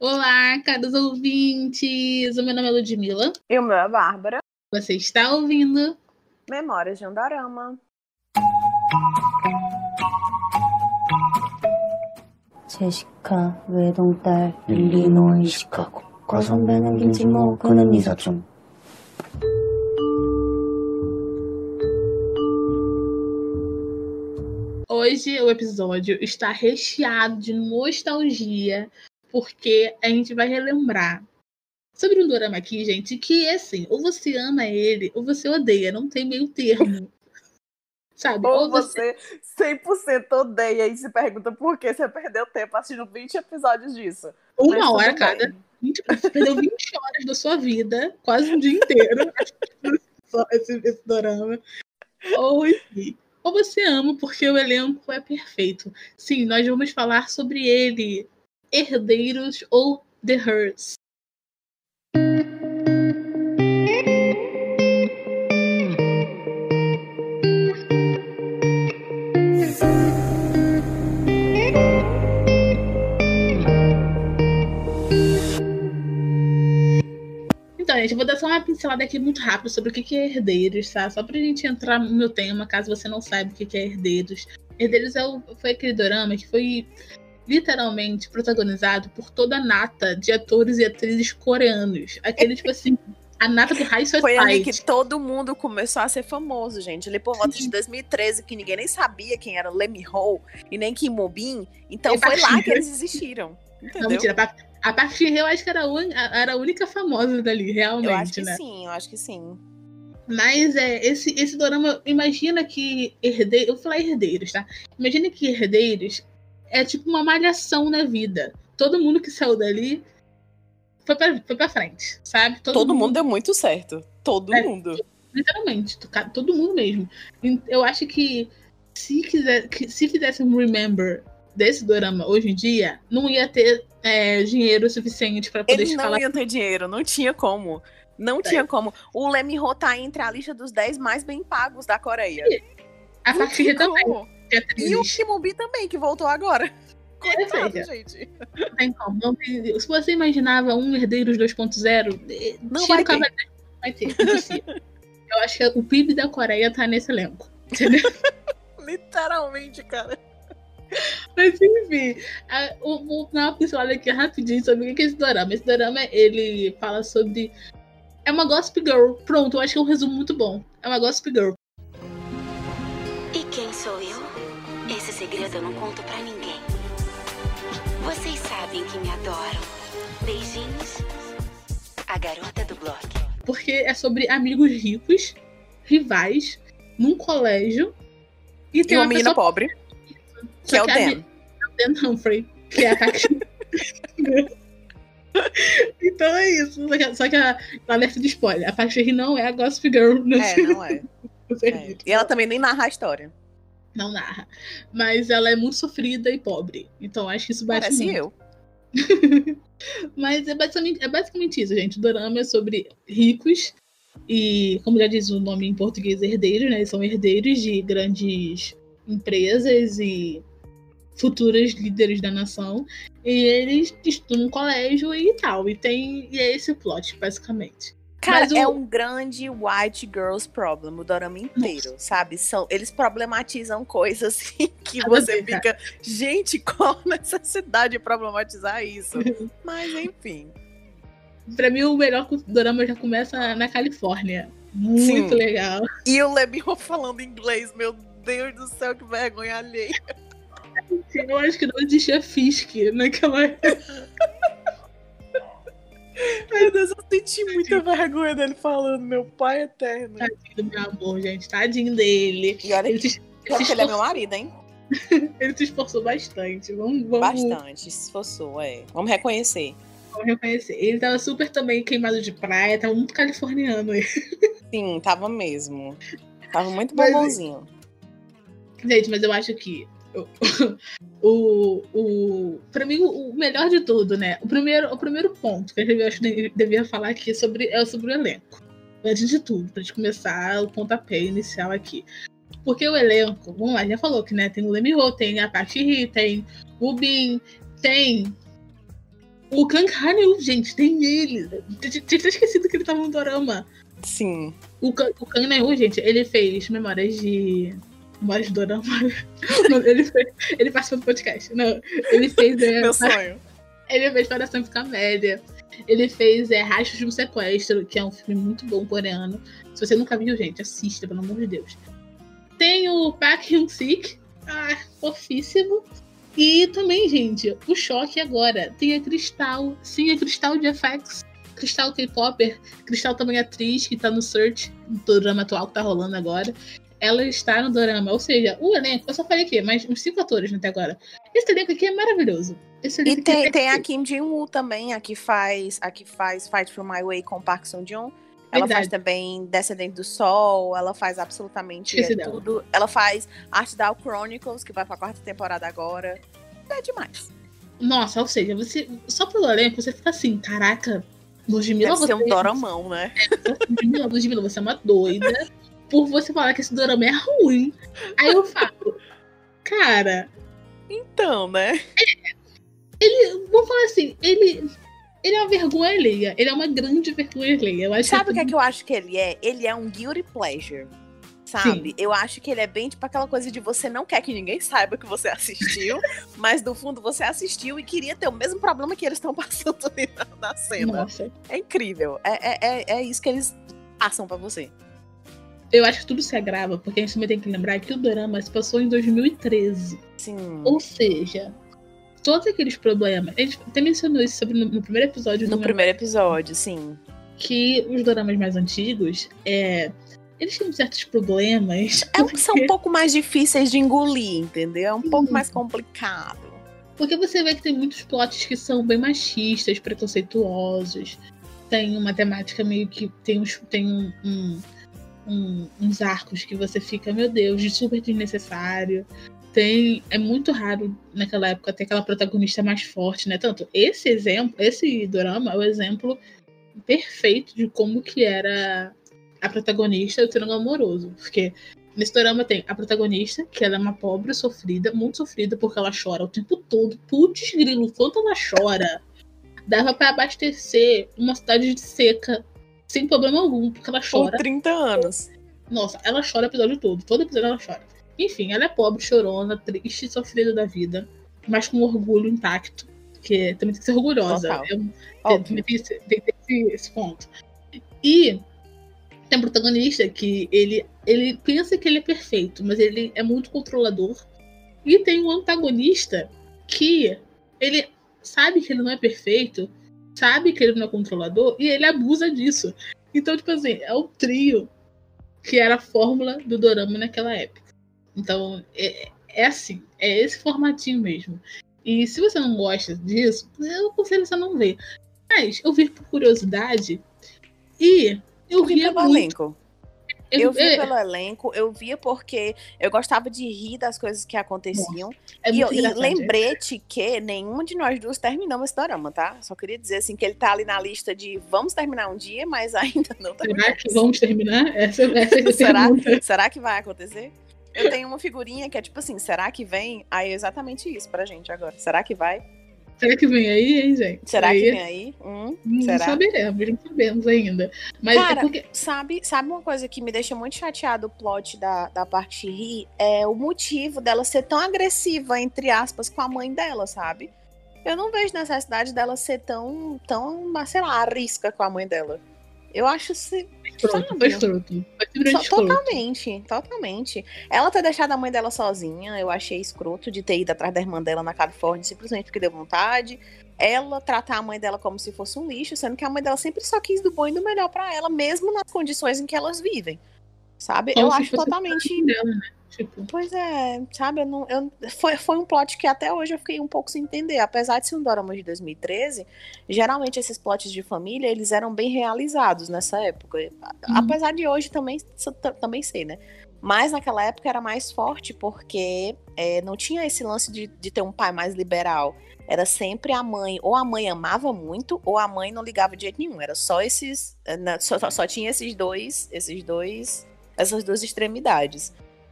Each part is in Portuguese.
Olá, caros ouvintes! O meu nome é Ludmilla. E o meu é Bárbara. Você está ouvindo Memórias de Andarama. 제시카 외동딸 일리노이 시카고 과선배는 김치모 그는 이사촌 Hoje o episódio está recheado de nostalgia, porque a gente vai relembrar sobre um dorama aqui, gente, que é assim, ou você ama ele, ou você odeia, não tem meio termo. Sabe? Ou você 100% odeia e se pergunta por que você perdeu tempo assistindo 20 episódios disso. Uma hora cada. 20, você perdeu 20 horas da sua vida, quase um dia inteiro, só esse, esse dorama. Ou enfim. Ou você ama porque o elenco é perfeito. Sim, nós vamos falar sobre ele. Herdeiros ou The Hurts. Então, gente, eu vou dar só uma pincelada aqui muito rápido sobre o que é herdeiros, tá? Só pra gente entrar no meu tema, caso você não saiba o que é herdeiros. Herdeiros é o- foi aquele dorama que foi literalmente protagonizado por toda a nata de atores e atrizes coreanos. Aquele, tipo assim, a nata do High Foi ali Society. que todo mundo começou a ser famoso, gente. Ali por volta de 2013, que ninguém nem sabia quem era Lemmy Ho e nem Kim Mo-bin. Então foi lá que eles existiram. Não, Entendeu? mentira. A Park- eu acho que era a, era a única famosa dali, realmente, eu acho que né? sim, eu acho que sim. Mas é, esse, esse dorama, imagina que herdeiros. Eu vou falar herdeiros, tá? Imagina que herdeiros é tipo uma malhação na vida. Todo mundo que saiu dali foi pra, foi pra frente, sabe? Todo, mundo deu muito certo. Todo É. mundo. Literalmente, todo mundo mesmo. Eu acho que se, quiser, que se fizesse um remember desse dorama hoje em dia, não ia ter é, dinheiro suficiente pra poder Eles não escalar. iam ter dinheiro, não tinha como. Não tinha como. O Lemmy Ho tá entre a lista dos 10 mais bem pagos da Coreia. A Shin-hye também, é E o. Kimobi também, que voltou agora. Coitado, seja, gente. Não tem como. Não tem- Se você imaginava um Herdeiros 2.0, eh, Não vai o. Não vai ter. Eu acho que o PIB da Coreia tá nesse elenco. Entendeu? Literalmente, cara. Mas enfim, a- o- vou dar uma pincelada aqui rapidinho sobre o que é esse dorama. Esse dorama, ele fala sobre. É uma Gossip Girl. Pronto, eu acho que é um resumo muito bom. É uma Gossip Girl. E quem sou eu? Esse segredo eu não conto pra ninguém. Vocês sabem que me adoram. Beijinhos. A garota do blog. Porque é sobre amigos ricos, rivais, num colégio. E E tem uma uma menina pessoa pobre, que é o que Dan. Dan Humphrey, que é a Então é isso. Só que, só que a alerta de spoiler. A Park Shin não é a Gossip Girl É, nesse não é. É. E ela também nem narra a história. Não narra. Mas ela é muito sofrida e pobre. Então acho que isso bate Parece muito. eu. Mas é basicamente, é basicamente isso, gente. O dorama é sobre ricos e, como já diz o nome em português, herdeiros, né? Eles são herdeiros de grandes empresas e futuros líderes da nação. E eles estudam no colégio e tal. E tem. E é esse o plot, basicamente. Cara, o- é um grande white girls problem, o dorama inteiro, sabe? São, eles problematizam coisas assim que você fica, gente, qual a necessidade de problematizar isso? Mas enfim. Pra mim, o melhor dorama já começa na Califórnia. Muito Sim. legal. E o Lebio falando inglês, meu Deus do céu, que vergonha alheia. Eu acho que não existia Fisk naquela Meu Deus, eu senti muita vergonha dele falando, meu pai eterno. do meu amor, gente. Tadinho dele. E olha Ele que, se, olha se que ele é meu marido, hein? ele se esforçou bastante. Vamos, vamos, Bastante, se esforçou, é. Vamos reconhecer. vamos reconhecer. Ele tava super também queimado de praia, tava muito californiano ele. Sim, tava mesmo. Tava muito Mas- bombonzinho. Gente, mas eu acho que o, o, pra mim, o, melhor de tudo, né? O primeiro, o primeiro ponto que eu acho que devia falar aqui sobre, é sobre o elenco. Antes de tudo, pra gente começar o pontapé inicial aqui. Porque o elenco, vamos lá, já falou que né, tem o Lemmy Ho, tem a Park Hee, tem o Bin, tem O Kang Ha-neul, gente, tem ele. Tinha esquecido que ele tava no dorama. Sim. O, Kang- o Kang Ha-neul, gente, ele fez Memórias de... De Dorama. Ele, fez, ele participou do podcast. Não, ele fez... É, Meu sonho. Ele fez Paração de Comédia. Ele fez é, Rastros de um Sequestro, que é um filme muito bom coreano. Se você nunca viu, gente, assista, pelo amor de Deus. Tem o Park Hyun-sik. Ah, fofíssimo. E também, gente, o choque agora. Tem a Cristal. Sim, a Cristal de FX. Cristal K-Popper. Cristal também atriz, que tá no Search, do drama atual que tá rolando agora. Ela está no drama. Ou seja, o elenco, eu só falei aqui, mas uns cinco atores até agora. Esse elenco aqui é maravilhoso. Esse E tem, é tem a. Kim Jin-woo também, a que faz, a que faz Fight For My Way com Park Sung-joon. Ela Verdade. faz também Descendente do Sol, ela faz absolutamente Esqueci é, dela. tudo. Ela faz Art Down Chronicles, que vai pra quarta temporada agora. É demais. Nossa, ou seja, você só pelo elenco você fica assim, caraca, Ludmilla, Deve ser você, um doramão, né? Ludmilla, Ludmilla, você é uma doida por você falar que esse dorama é ruim. Aí eu falo, cara, Então, né? ele, vamos falar assim, ele, ele é uma vergonha alheia, ele é uma grande vergonha alheia. Eu acho Sabe o que é que eu acho que ele é? Ele é um guilty pleasure. Sabe? Eu acho que ele é bem tipo aquela coisa de você não quer que ninguém saiba que você assistiu, mas do fundo você assistiu e queria ter o mesmo problema que eles estão passando ali na, na cena. Nossa, É incrível. É, é, é, é isso que eles passam pra você. Eu acho que tudo se agrava, porque a gente também tem que lembrar que o dorama se passou em 2013. Sim. Ou seja, todos aqueles problemas. A gente até mencionou isso sobre no, no primeiro episódio No primeiro episódio, sim. que os doramas mais antigos, é, eles tinham certos problemas. É, são um pouco mais difíceis de engolir, entendeu? É um pouco Sim. mais complicado. Porque você vê que tem muitos plots que são bem machistas, preconceituosos. Tem uma temática meio que. Tem, uns, tem um, um- um- uns arcos que você fica, meu Deus, de super desnecessário. Tem. É muito raro naquela época ter aquela protagonista mais forte, né? Tanto esse exemplo, esse drama é o exemplo perfeito de como que era a protagonista do triângulo amoroso. Porque nesse drama tem a protagonista, que ela é uma pobre sofrida, muito sofrida, porque ela chora o tempo todo. Putz, grilo, quanto ela chora. Dava pra abastecer uma cidade de seca sem problema algum, porque ela Por chora. 30 anos. Nossa, ela chora o episódio todo. Todo episódio ela chora. Enfim, ela é pobre, chorona, triste, sofrida da vida, mas com orgulho intacto. Porque também tem que ser orgulhosa. Eu- tem, tem tem esse- esse ponto. E tem um protagonista que ele, ele pensa que ele é perfeito, mas ele é muito controlador. E tem um antagonista que ele sabe que ele não é perfeito, sabe que ele não é controlador e ele abusa disso. Então, tipo assim, é o trio que era a fórmula do dorama naquela época. Então, é, é assim, é esse formatinho mesmo. E se você não gosta disso, eu aconselho você a não ver. Mas eu vi por curiosidade e eu vi ria pelo muito. Eu vi é, pelo elenco, eu via porque eu gostava de rir das coisas que aconteciam. é e eu e lembrete que nenhuma de nós duas terminamos esse dorama, tá? Só queria dizer assim que ele tá ali na lista de vamos terminar um dia, mas ainda não Será terminamos. que vamos terminar? Essa, essa é a Será? Será que vai acontecer? Eu tenho uma figurinha que é tipo assim, será que vem? Aí é exatamente isso pra gente agora. Será que vai? Será que vem aí, hein, gente? Será aí, que vem aí? Hum, Não será? saberemos, não sabemos ainda. Mas Cara, é porque. Sabe, sabe uma coisa que me deixa muito chateado o plot da, da parte ri? É o motivo dela ser tão agressiva, entre aspas, com a mãe dela, sabe? Eu não vejo necessidade dela ser tão, tão, sei lá, arisca com a mãe dela. Eu acho se Sabe? foi escroto. Foi Só- escroto. totalmente, totalmente. Ela ter deixado a mãe dela sozinha, eu achei escroto de ter ido atrás da irmã dela na Califórnia simplesmente porque deu vontade. Ela tratar a mãe dela como se fosse um lixo, sendo que a mãe dela sempre só quis do bom e do melhor pra ela, mesmo nas condições em que elas vivem. Sabe? Como eu acho totalmente. dela, né? Tipo, Pois é, sabe? Eu não, eu, foi, foi um plot que até hoje eu fiquei um pouco sem entender. Apesar de ser um dorama de 2013, geralmente esses plots de família, eles eram bem realizados nessa época. A- Apesar de hoje também, também ser, né? Mas naquela época era mais forte porque é, não tinha esse lance de, de ter um pai mais liberal. Era sempre a mãe, ou a mãe amava muito, ou a mãe não ligava de jeito nenhum. Era só esses. eh, só- só tinha esses dois, esses dois, essas duas extremidades.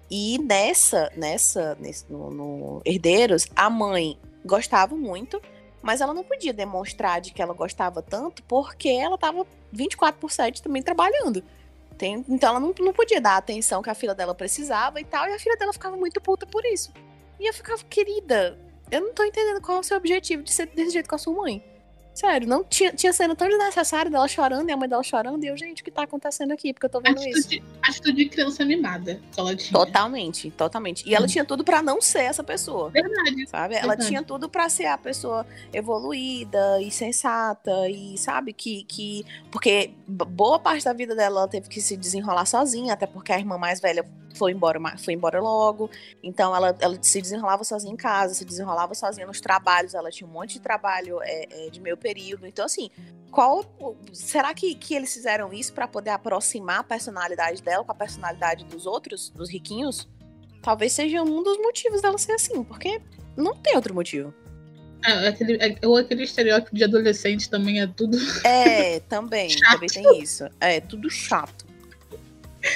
E nessa, nessa, nesse, no, no Herdeiros, a mãe gostava muito, Mas ela não podia demonstrar de que ela gostava tanto porque ela tava 24 por 7 também trabalhando. Tem- então ela não, não podia dar a atenção que a filha dela precisava e tal, e a filha dela ficava muito puta por isso. E eu ficava, querida, eu não tô entendendo qual é o seu objetivo de ser desse jeito com a sua mãe. Sério, não tinha, tinha cena tão desnecessária dela chorando e a mãe dela chorando, e eu, gente, o que tá acontecendo aqui? Porque eu tô vendo isso. Atitude, atitude de criança mimada que ela tinha. Totalmente, totalmente. E ela Hum. tinha tudo pra não ser essa pessoa. Verdade. Sabe? Ela Verdade. tinha tudo pra ser a pessoa evoluída e sensata e sabe que que porque boa parte da vida dela ela teve que se desenrolar sozinha, até porque a irmã mais velha foi embora, foi embora logo. Então ela, ela se desenrolava sozinha em casa, se desenrolava sozinha nos trabalhos, ela tinha um monte de trabalho é, é, de meio período. Então assim, qual será que, que eles fizeram isso pra poder aproximar a personalidade dela com a personalidade dos outros, dos riquinhos? Talvez seja um dos motivos dela ser assim, porque não tem outro motivo. Ah, aquele, é- ou aquele estereótipo de adolescente também é tudo. É, também, também tem isso. É, tudo chato.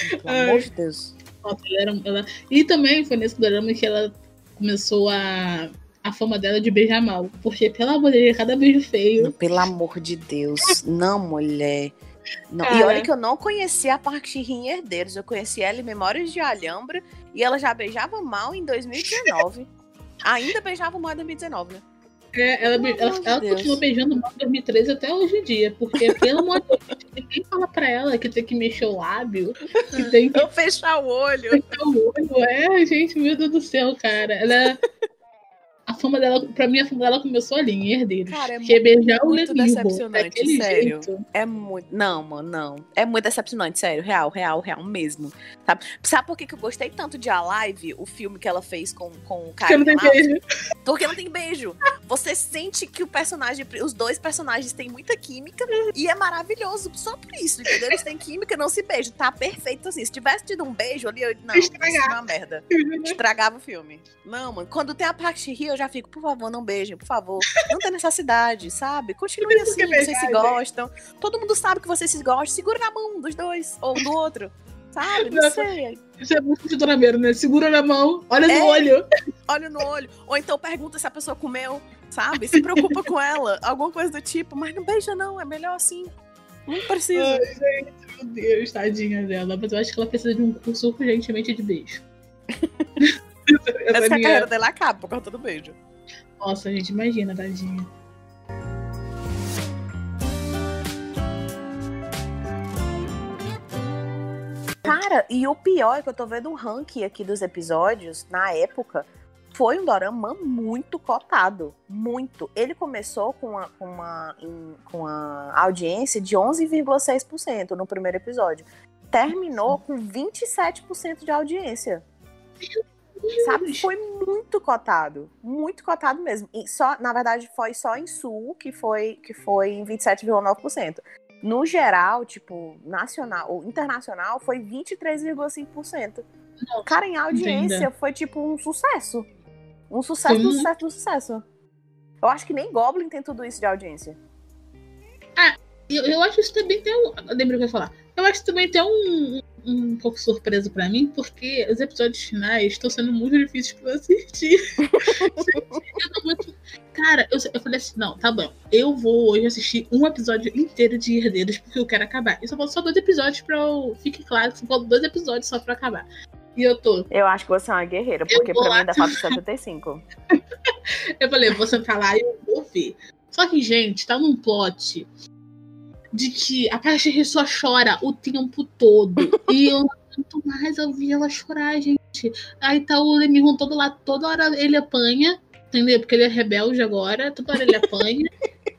Pelo Ai. amor de Deus. Nossa, ela era- ela- E também foi nesse drama que ela começou a. A fama dela de beijar mal. Porque, pelo amor de Deus, cada beijo feio. Pelo amor de Deus. Não, mulher. Não. E olha que eu não conhecia a Park Shin Herdeiros. Eu conheci ela em Memórias de Alhambra. E ela já beijava mal em 2019. Ainda beijava mal em 2019, né? É, ela, ela, ela Deus. continua beijando mal em 2013 até hoje em dia. Porque, pelo amor de Deus, ninguém fala pra ela que tem que mexer o lábio, que tem que Eu fechar o olho. fechar o olho. É, gente, meu Deus do céu, cara. Ela. Fama dela, pra mim, a fama dela começou ali, em Herdeiros. Cara, é que é beijar o muito decepcionante, sério. jeito. É muito. Não, mano, não. É muito decepcionante, sério. Real, real, real mesmo. Sabe, Sabe por que, que eu gostei tanto de A Live, o filme que ela fez com, com o Porque não tem beijo. Porque não tem beijo. Você sente que o personagem, os dois personagens têm muita química e é maravilhoso só por isso, entendeu? Eles têm química, não se beijam. Tá perfeito assim. Se tivesse tido um beijo ali, eu. Não, isso Estragava. é uma merda. Estragava o filme. Não, mano. Quando tem a Park Hee, eu já fico, por favor, não beijem, por favor. Não tem necessidade, sabe? Continue que assim, beijar, vocês se gostam. Todo mundo sabe que vocês se gostam. Segura na mão dos dois ou do outro. Sabe? Não Nossa. sei. Isso é muito de dorameiro, né? Segura na mão, olha no É. olho. olha no olho. Ou então pergunta se a pessoa comeu, sabe? Se preocupa com ela, alguma coisa do tipo. Mas não beija, não, é melhor assim. Não precisa. Ai, gente, meu Deus, tadinha dela. Mas eu acho que ela precisa de um curso urgentemente de beijo. Essa é a minha- carreira dela acaba por conta do beijo. Nossa, gente, imagina, tadinha. Cara, e o pior é que eu tô vendo um ranking aqui dos episódios, na época, foi um dorama muito cotado. Muito. Ele começou com uma, com uma, com uma audiência de 11,6% no primeiro episódio. Terminou com 27% de audiência. Sabe? Foi muito cotado. Muito cotado mesmo. E só, na verdade, foi só em Sul que foi, que foi em 27,9%. No geral, tipo, nacional ou internacional, foi 23,5%. Cara, em audiência entenda. foi tipo um sucesso. Um sucesso do muito. sucesso do sucesso. Eu acho que nem Goblin tem tudo isso de audiência. Eu, eu acho isso também tem um. eu Lembra o que eu ia falar? Eu acho também tem um, um, pouco surpresa pra mim, porque os episódios finais estão sendo muito difíceis pra eu assistir. eu tô muito. Cara, eu, eu falei assim: não, tá bom. Eu vou hoje assistir um episódio inteiro de Herdeiros, porque eu quero acabar. E só faltam só dois episódios pra eu. Fique claro que só faltam dois episódios só pra acabar. E eu tô. Eu acho que você é uma guerreira, Eu porque pra mim lá. ainda falta 75. Eu falei, eu vou sentar lá e eu vou ver. Só que, gente, tá num plot de que a Paixão só chora o tempo todo. e eu não aguento mais ouvir ela chorar, gente. Aí tá o Lemirron todo lá, toda hora ele apanha, entendeu? Porque ele é rebelde agora, toda hora ele apanha.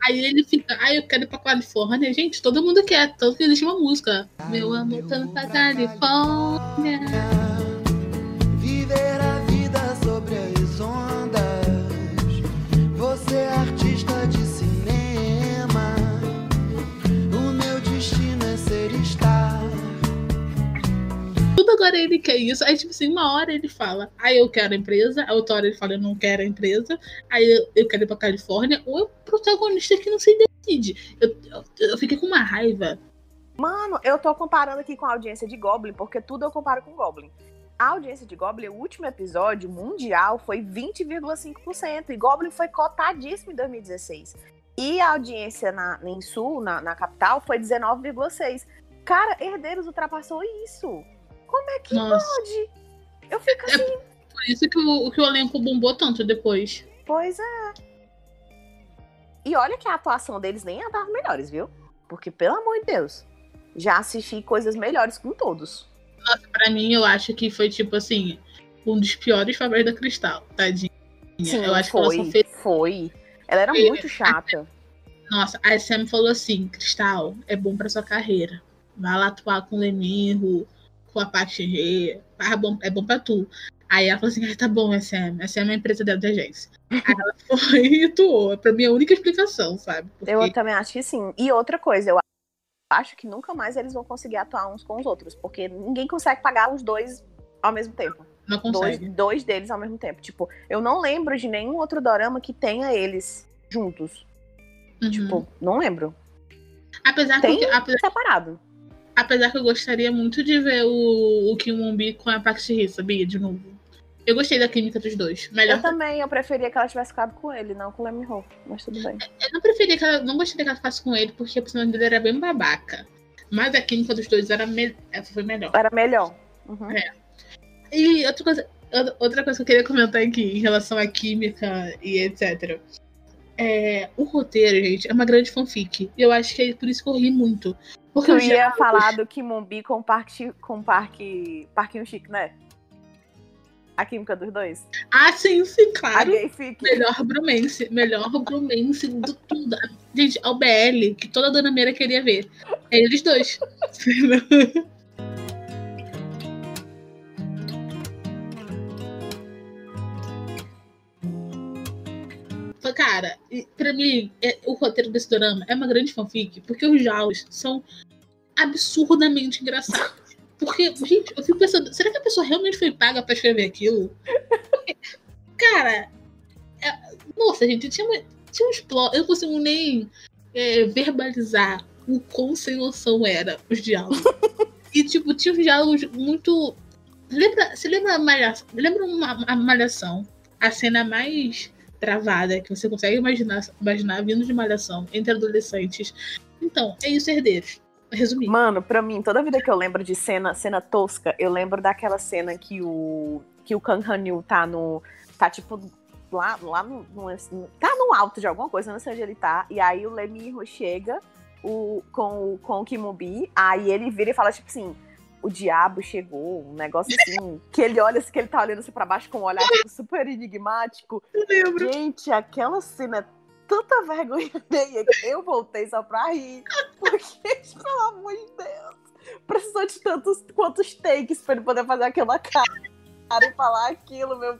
Aí ele fica, ai, eu quero ir pra Califórnia. Gente, todo mundo quer, tanto que existe uma música. Meu amor tá pra Califórnia. Agora ele quer isso. Aí, tipo assim, uma hora ele fala, aí eu quero a empresa, a outra hora ele fala, eu não quero a empresa, aí eu, eu quero ir pra Califórnia, ou é o protagonista que não se decide. Eu, eu, eu fiquei com uma raiva. Mano, eu tô comparando aqui com a audiência de Goblin, porque tudo eu comparo com Goblin. A audiência de Goblin, o último episódio mundial foi 20,5%. E Goblin foi cotadíssimo em 2016. E a audiência na, em Sul, na, na capital, foi 19,6%. Cara, Herdeiros ultrapassou isso. Como é que Nossa. pode? Eu fico É assim, por isso que o, que o elenco bombou tanto depois. pois é. E olha que a atuação deles nem é das melhores, viu? Porque, pelo amor de Deus, já assisti coisas melhores com todos. Pra mim, eu acho que foi, tipo assim, um dos piores papéis da Cristal, tadinha. eu acho que ela foi, fez. foi. Ela era Foi. muito chata. Nossa, a Sam falou assim: Cristal, é bom pra sua carreira. Vai lá atuar com o Lemirro, com a Paty G, é bom, é bom pra tu. Aí ela falou assim: ah, tá bom, SM. SM é a empresa dela da agência. Aí ela foi e atuou. Pra mim, é a única explicação, sabe? Porque Eu também acho que sim. E outra coisa, eu acho que nunca mais eles vão conseguir atuar uns com os outros, porque ninguém consegue pagar os dois ao mesmo tempo. não Dois, consegue. dois deles ao mesmo tempo. Tipo, eu não lembro de nenhum outro dorama que tenha eles juntos. Uhum. Tipo, não lembro. apesar, tem- que, apesar, Separado. Apesar que eu gostaria muito de ver o, o Kim Won-bi com a Ji-hee, sabia? De novo. Eu gostei da química dos dois. Melhor Eu também, eu preferia que ela tivesse ficado com ele, não com o Lemmy Ho. Mas tudo bem. Eu não preferia que ela. Não gostaria que ela ficasse com ele, porque a personagem dele era bem babaca. Mas a química dos dois era me... essa foi melhor. Era melhor. Uhum. É. E outra coisa, outra coisa que eu queria comentar aqui em relação à química e etc. É, o roteiro, gente, é uma grande fanfic. E eu acho que é por isso que eu ri muito. Porque Tu ia diálogos- falar do Kimumbi com o Parque, com o parque, Parquinho Chique, né? A química dos dois. Ah, sim, sim, A claro. Melhor bromance. Melhor bromance do tudo. Gente, é o BL que toda dona Meira queria ver. É eles dois. Cara, pra mim, é- o roteiro desse drama é uma grande fanfic, porque os diálogos são absurdamente engraçados. Porque, gente, eu fico pensando, será que a pessoa realmente foi paga pra escrever aquilo? Cara, é- nossa, gente, tinha, uma- tinha uns plot, eu não consigo nem é, verbalizar o quão sem noção era os diálogos. e, tipo, tinha uns diálogos muito. Lembra, você lembra a? Lembra uma, a malhação? A cena mais travada que você consegue imaginar, imaginar vindo de malhação entre adolescentes. Então, é isso, herdeiros. Resumir. Mano, pra mim, toda vida que eu lembro de cena, cena tosca, eu lembro daquela cena que o que o Kang Han-yu tá no tá tipo lá, lá no, no- tá no alto de alguma coisa, não sei onde ele tá, e aí o Lemiro chega o, com, com o Kimubi, aí ele vira e fala tipo assim, o diabo chegou, um negócio assim, que ele olha assim, que ele tá olhando assim pra baixo com um olhar tipo, super enigmático. Eu lembro. Gente, aquela cena é tanta vergonha alheia que eu voltei só pra rir. Porque, pelo amor de Deus, precisou de tantos quantos takes pra ele poder fazer aquela cara e falar aquilo, meu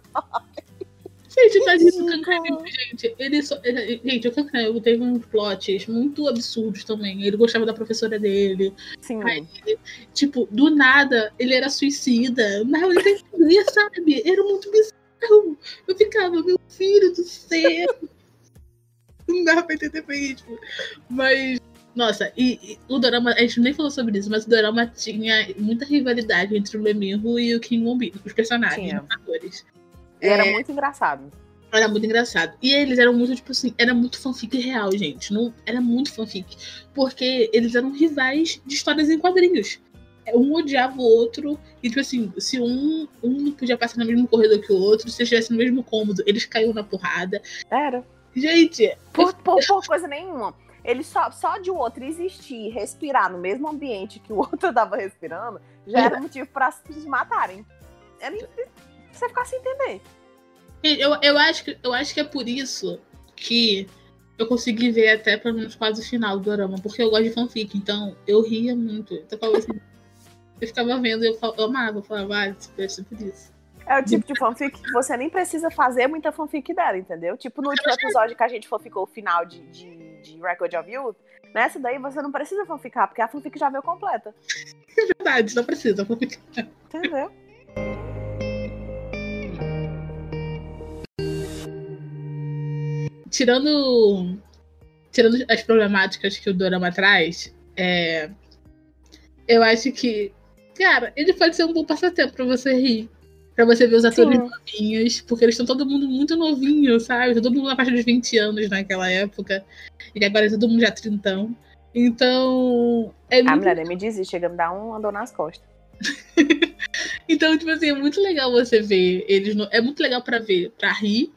Gente, do Ridículo. Kankanyu, gente. Ele só, ele- gente, o Kankanyu teve uns plots muito absurdos também. Ele gostava da professora dele. Sim. Ai, Tipo, do nada, ele era suicida. Mas ele entendia, sabe? Era muito bizarro. Eu ficava, meu filho do céu. Não dava pra entender mesmo. Mas, nossa, e, e o Dorama, a gente nem falou sobre isso, mas o Dorama tinha muita rivalidade entre o Lemirro e o Kim Won-bi, os personagens, os atores. E era muito engraçado. Era muito engraçado. E eles eram muito, tipo assim, era muito fanfic real, gente. Não, era muito fanfic. Porque eles eram rivais de histórias em quadrinhos. Um odiava o outro. E, tipo assim, se um, um não podia passar no mesmo corredor que o outro, se estivesse no mesmo cômodo, eles caíam na porrada. Era. Gente, Por, por, por coisa nenhuma. Ele só, só de o outro existir, respirar no mesmo ambiente que o outro tava respirando, já era motivo pra se matarem. Era in- você ficar sem entender. eu, eu, acho que, eu acho que é por isso que eu consegui ver até pelo menos quase o final do drama. Porque eu gosto de fanfic. Então, eu ria muito. Então, eu, falava assim, eu ficava vendo, eu, fal- eu amava. Eu falava, ah, isso por isso. É o tipo de fanfic que você nem precisa fazer muita fanfic dela, entendeu? Tipo no último episódio que a gente fanficou o final de, de, de Record of Youth, nessa daí você não precisa fanficar, porque a fanfic já veio completa. Verdade, não precisa. fanfic. Entendeu? Tirando tirando as problemáticas que o Dorama traz, é, eu acho que Cara, ele pode ser um bom passatempo pra você rir. Pra você ver os atores Sim. novinhos, porque eles estão todo mundo muito novinho, sabe? Todo mundo na faixa dos 20 anos naquela época. E agora é todo mundo já trintão. Então. É A muito mulher me desiste, chega a me dar um andor nas costas. Então, tipo assim, é muito legal você ver eles. No... É muito legal pra ver, pra rir,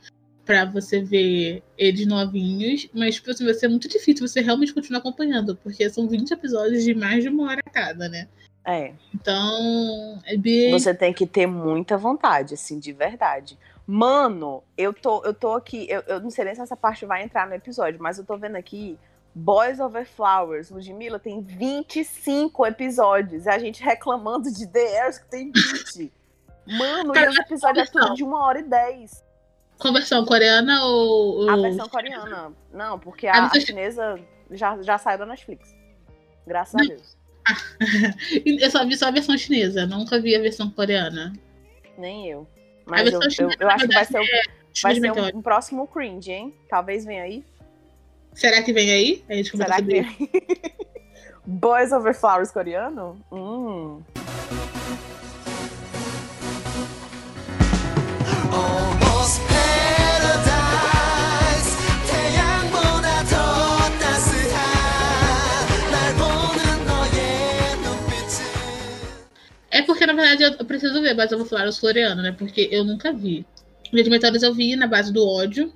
para você ver eles novinhos, mas tipo assim, vai ser muito difícil você realmente continuar acompanhando, porque são 20 episódios de mais de uma hora cada, né? É. Então, é bem... Você tem que ter muita vontade, assim, de verdade. Mano, eu tô, eu tô aqui, eu, eu não sei nem se essa parte vai entrar no episódio, mas eu tô vendo aqui Boys Over Flowers, Ludmilla, tem 25 episódios. E a gente reclamando de The Airs, que tem 20. Mano, e os episódios é tudo de 1 hora e 10. Qual versão coreana ou. A versão coreana. Não, porque a, a chinesa já, já saiu da Netflix. Graças não. a Deus. Eu só vi só a versão chinesa, nunca vi a versão coreana. Nem eu. Mas eu, eu, eu acho que vai ser, o, vai ser um, é um, próximo cringe, hein? Talvez venha aí. Será que vem aí? A gente Será que vem aí? Boys Over Flowers coreano? Hum. Verdade, eu preciso ver Base Flowers coreano, né? Porque eu nunca vi. Jardim Meteoros eu vi na base do ódio.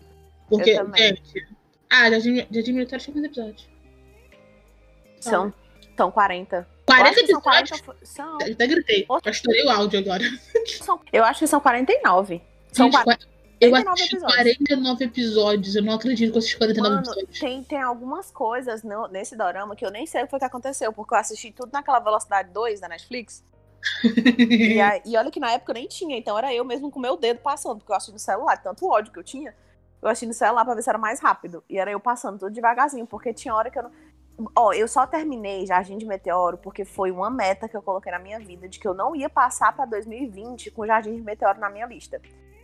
Porque, gente. Ah, Jardim Meteoros tinha quantos episódios? São, são 40. Eu 40 acho que são episódios? 40. fo- São, Eu Até gritei. Poxa. Eu estourei o áudio agora. são- eu acho que são 49. São Gente, 40. eu 49 assisti episódios. 49 episódios. Eu não acredito que eu assisti 49 Mano, episódios. tem, tem algumas coisas no- nesse dorama que eu nem sei o que foi que aconteceu, porque eu assisti tudo naquela velocidade 2 da Netflix. E, aí- e olha que na época eu nem tinha, então era eu mesmo com meu dedo passando, porque eu assisti no celular, de tanto ódio que eu tinha. Eu assisti no celular pra ver se era mais rápido. E era eu passando tudo devagarzinho, porque tinha hora que eu não. Ó, eu só terminei Jardim de Meteoro porque foi uma meta que eu coloquei na minha vida de que eu não ia passar pra 2020 com Jardim de Meteoro na minha lista.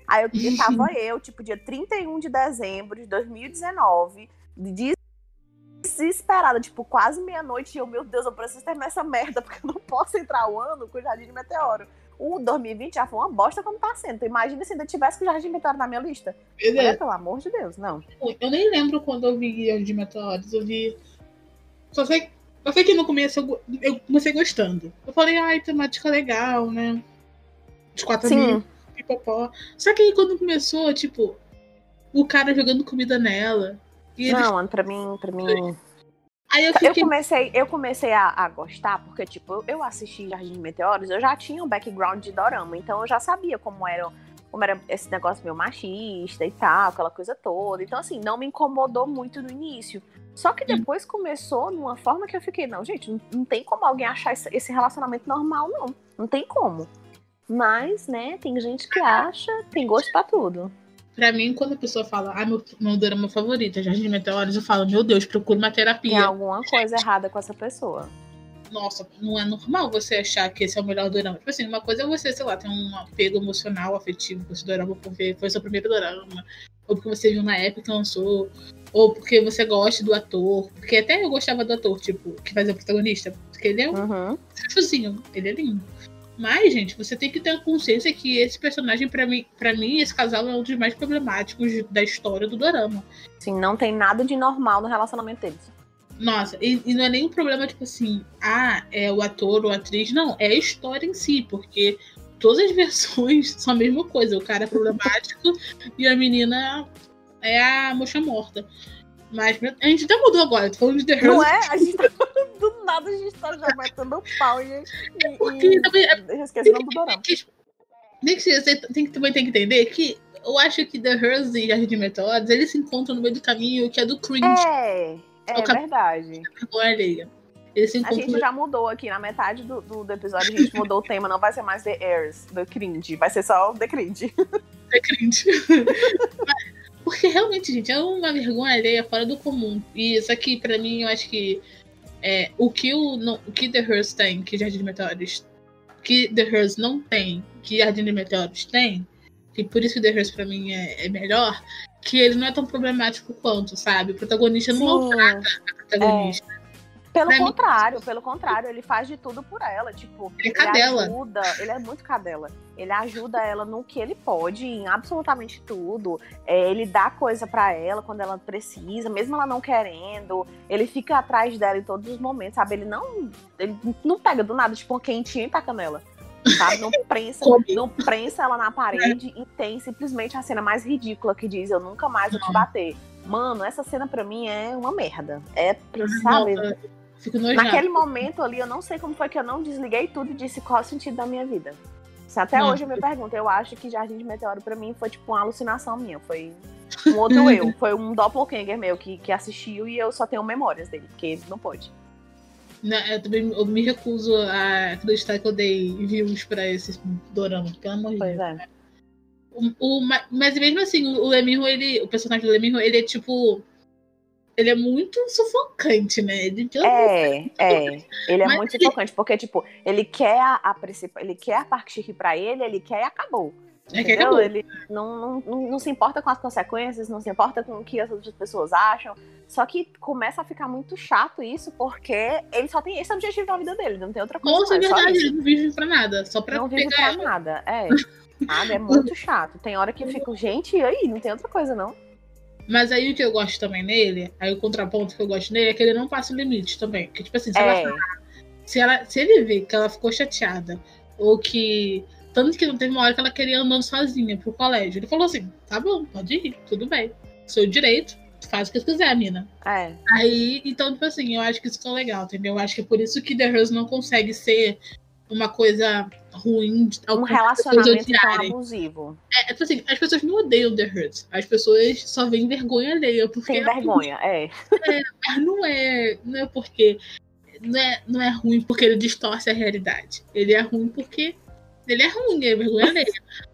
Aí eu, tava eu, tipo, dia 31 de dezembro de 2019, des- desesperada, tipo, quase meia-noite, e eu, meu Deus, eu preciso terminar essa merda, porque eu não posso entrar o ano com o Jardim de Meteoro. O 2020 já foi uma bosta como tá sendo. Então, imagina se ainda tivesse com o Jardim de Meteoro na minha lista. É. Olha, pelo amor de Deus, não. Eu nem lembro quando eu vi Jardim Meteoros. Eu vi. Só sei. Eu sei que no começo eu, eu comecei gostando. Eu falei, ai, temática legal, né? Os quatro amigos, Sim, pipopó. Só que aí quando começou, tipo, o cara jogando comida nela. E eles- não, mano, pra mim, pra mim. Aí eu Eu fiquei. comecei, eu comecei a, a gostar, porque, tipo, eu, eu assisti Jardim de Meteoros, eu já tinha um background de dorama, então eu já sabia como era, como era esse negócio meio machista e tal, aquela coisa toda. Então, assim, não me incomodou muito no início. Só que depois começou numa forma que eu fiquei, não, gente, não, não tem como alguém achar esse, esse relacionamento normal, não. Não tem como. Mas, né, tem gente que acha, tem gosto pra tudo. Pra mim, quando a pessoa fala, ah, meu, meu drama favorito é Jardim de Meteoros, eu falo, meu Deus, procura uma Tem terapia. alguma coisa errada com essa pessoa. Nossa, não é normal você achar que esse é o melhor dorama. Tipo assim, uma coisa é você, sei lá, ter um apego emocional, afetivo com esse dorama porque foi seu primeiro dorama. Ou porque você viu na época que lançou. Ou porque você gosta do ator. Porque até eu gostava do ator, tipo, que fazia o protagonista. Porque ele é um Uhum. chuchuzinho, ele é lindo. Mas, gente, você tem que ter a consciência que esse personagem, pra mim, pra mim, esse casal é um dos mais problemáticos da história do dorama. Assim, não tem nada de normal no relacionamento deles. Nossa, e, e não é nem um problema, tipo assim, ah, é o ator ou a atriz. Não, é a história em si, porque todas as versões são a mesma coisa. O cara é problemático e a menina é a mocha morta. Mas a gente até mudou agora, tô falando de The Não é? A gente tá do nada, a gente tá já metendo pau e, e, Porque e também é- o nome do dorama. tem que, você tem que também tem que entender que eu acho que The Hearst e Jardim de Meteoros, eles se encontram no meio do caminho que é do cringe, É, é o cap- verdade. vergonha alheia. Eles se A gente já mudou aqui na metade do, do, do episódio, a gente mudou o tema, não vai ser mais The Heirs, do cringe, vai ser só o The Cringe. é cringe. Porque realmente, gente, é uma vergonha alheia fora do comum. E isso aqui, pra mim, eu acho que é, o, que o, não- o que The Hearst tem, que Jardim de Meteoros, que The Hearst não tem, que Jardim de Meteoros tem, e por isso que The Hearst pra mim é, é melhor, que ele não é tão problemático quanto, sabe? O protagonista não maltrata a protagonista. Pelo Pra mim- contrário, pelo contrário, ele faz de tudo por ela. Tipo, Ele é cadela. ajuda, ele é muito cadela. Ele ajuda ela no que ele pode, em absolutamente tudo. É, ele dá coisa pra ela quando ela precisa, mesmo ela não querendo. Ele fica atrás dela em todos os momentos, sabe? Ele não, ele não pega do nada, tipo, uma quentinha e taca nela. Sabe? Não prensa, não prensa ela na parede e tem simplesmente a cena mais ridícula que diz: Eu nunca mais vou te Não. bater. Mano, essa cena pra mim é uma merda. É, sabe? Nossa, Fico nojado. Naquele momento ali, eu não sei como foi que eu não desliguei tudo e disse qual é o sentido da minha vida. Se Até Nossa. hoje eu me pergunto, eu acho que Jardim de Meteoro pra mim foi tipo uma alucinação minha, foi um outro eu, foi um doppelganger meu que, que assistiu e eu só tenho memórias dele, porque não pode. Né, eu também eu me recuso a acreditar que eu dei views pra esse dorama, pelo amor de Deus. é. O, o- ma- mas mesmo assim, o Lemirro, ele, o personagem do Lemirro, ele é tipo. Ele é muito sufocante, né? Ele, É, é. Ele é Mas muito ele- focante, porque, tipo, ele quer a, a principal, ele quer a Park pra ele, ele quer e acabou. É que acabou. Ele não, não, não, se importa com as consequências, não se importa com o que as outras pessoas acham. Só que começa a ficar muito chato isso, porque ele só tem esse objetivo na vida dele, não tem outra coisa. Nossa, é verdade, ele não vive pra nada. Só pra Não vive pra nada. É. Sabe? É muito chato. Tem hora que eu fico, gente, e aí? Não tem outra coisa, não. Mas aí o que eu gosto também nele, aí o contraponto que eu gosto nele é que ele não passa o limite também. Porque, tipo assim, se, ela, É. se, ela, se ele vê que ela ficou chateada, ou que. Tanto que não teve uma hora que ela queria andando sozinha pro colégio. Ele falou assim: tá bom, pode ir, tudo bem. Seu direito, faz o que quiser, mina. É. Aí, então, tipo assim, eu acho que isso ficou legal, entendeu? Eu acho que é por isso que The Rose não consegue ser uma coisa ruim de ao Um relacionamento tão abusivo. É, tipo assim, as pessoas não odeiam The Hurt. As pessoas só veem vergonha alheia. Porque Tem vergonha, é. Mas não é, não é porque. Não é, não é ruim porque ele distorce a realidade. Ele é ruim porque ele é ruim, é vergonha alheia.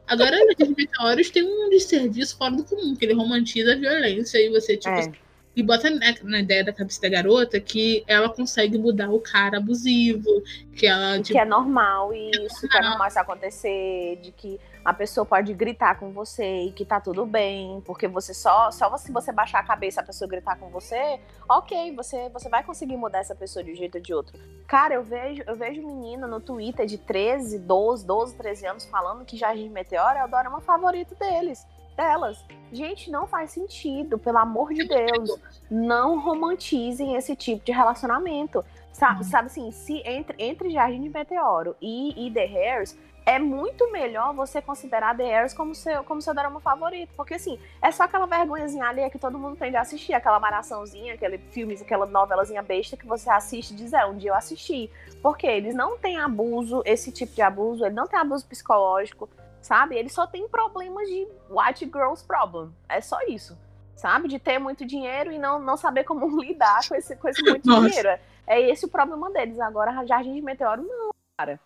Agora, os meteoros tem um desserviço fora do comum, que ele romantiza a violência e você, tipo, É. e bota na, na ideia da cabeça da garota que ela consegue mudar o cara abusivo, que ela, tipo, que é normal isso, que é normal isso acontecer, de que a pessoa pode gritar com você e que tá tudo bem, porque você só, só se você baixar a cabeça a pessoa gritar com você, ok, você, você vai conseguir mudar essa pessoa de um jeito ou de outro. Cara, eu vejo, eu vejo menina no Twitter de 13, 12, 12, 13 anos falando que Jardim Meteoro é o dorama favorito deles, delas. Gente, não faz sentido, pelo amor de Deus. Não romantizem esse tipo de relacionamento. Sabe, Uhum. sabe assim, se entre, entre Jardim de Meteoro e, e The Hairs, é muito melhor você considerar The Hairs como seu, como seu drama favorito. Porque, assim, é só aquela vergonhazinha ali que todo mundo tem de assistir, aquela maraçãozinha, aquele filme, aquela novelazinha besta que você assiste e diz, é, um dia eu assisti. Porque eles não têm abuso, esse tipo de abuso, ele não tem abuso psicológico, sabe? Ele só tem problemas de white girls problem. É só isso. Sabe? De ter muito dinheiro e não, não saber como lidar com esse, com esse muito Nossa. dinheiro. É- É esse o problema deles. Agora, Jardim de Meteoro, não, cara.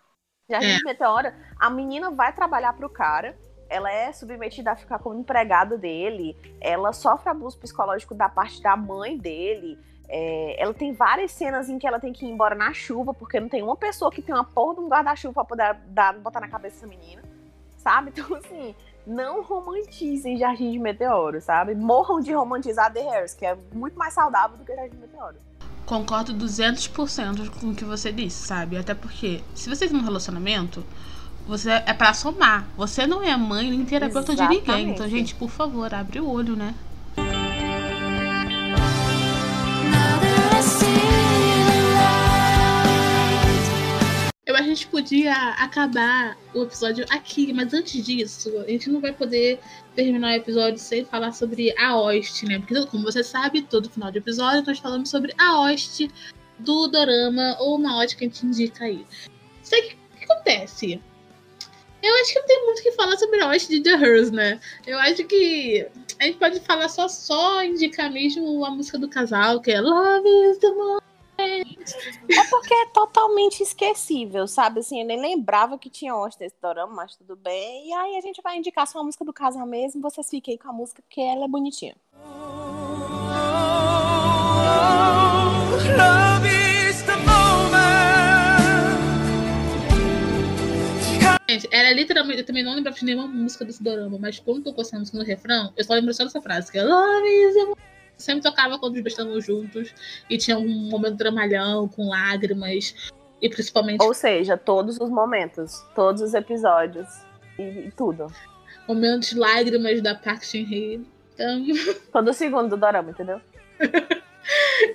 Jardim É. de Meteoro, a menina vai trabalhar pro cara, ela é submetida a ficar como empregada dele, ela sofre abuso psicológico da parte da mãe dele. é, ela tem várias cenas em que ela tem que ir embora na chuva, porque não tem uma pessoa que tem uma porra de um guarda-chuva pra poder dar, botar na cabeça dessa menina. Sabe? Então, assim, não romantizem Jardim de Meteoro, sabe? Morram de romantizar The Hairs, que é muito mais saudável do que Jardim de Meteoro. Concordo 200% com o que você disse, sabe? Até porque, se você tem um relacionamento, você é pra somar. Você não é mãe nem terapeuta de ninguém. Então, gente, por favor, abre o olho, né? A gente podia acabar o episódio aqui, mas antes disso, a gente não vai poder terminar o episódio sem falar sobre a hoste, né? Porque, como você sabe, todo final de episódio nós falamos sobre a hoste do dorama ou uma hoste que a gente indica aí. Só que o que acontece? Eu acho que não tem muito o que falar sobre a hoste de The Hers, né? Eu acho que a gente pode falar só, só indicar mesmo a música do casal, que é Love is the Moment. É porque é totalmente esquecível, sabe? Assim, eu nem lembrava que tinha hoste nesse dorama, mas tudo bem. E aí a gente vai indicar só a música do casal mesmo. Vocês fiquem aí com a música porque ela é bonitinha. Gente, era literalmente. Eu também não lembrava de nenhuma música desse dorama, mas quando tocou essa música no refrão, eu só lembro só dessa frase, que é Love is the. Sempre tocava quando os dois estavam juntos. E tinha um momento dramalhão, com lágrimas. E principalmente. Ou seja, todos os momentos, todos os episódios e, e tudo. Momentos de lágrimas da Park Shin-hye. Então... Todo segundo do dorama, entendeu?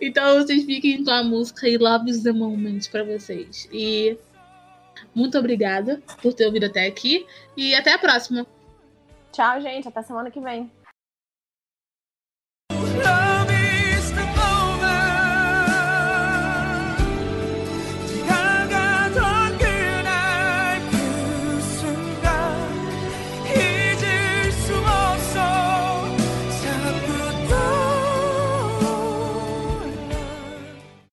então vocês fiquem com a música I Love is the Moment pra vocês. E muito obrigada por ter ouvido até aqui. E até a próxima. Tchau, gente. Até semana que vem.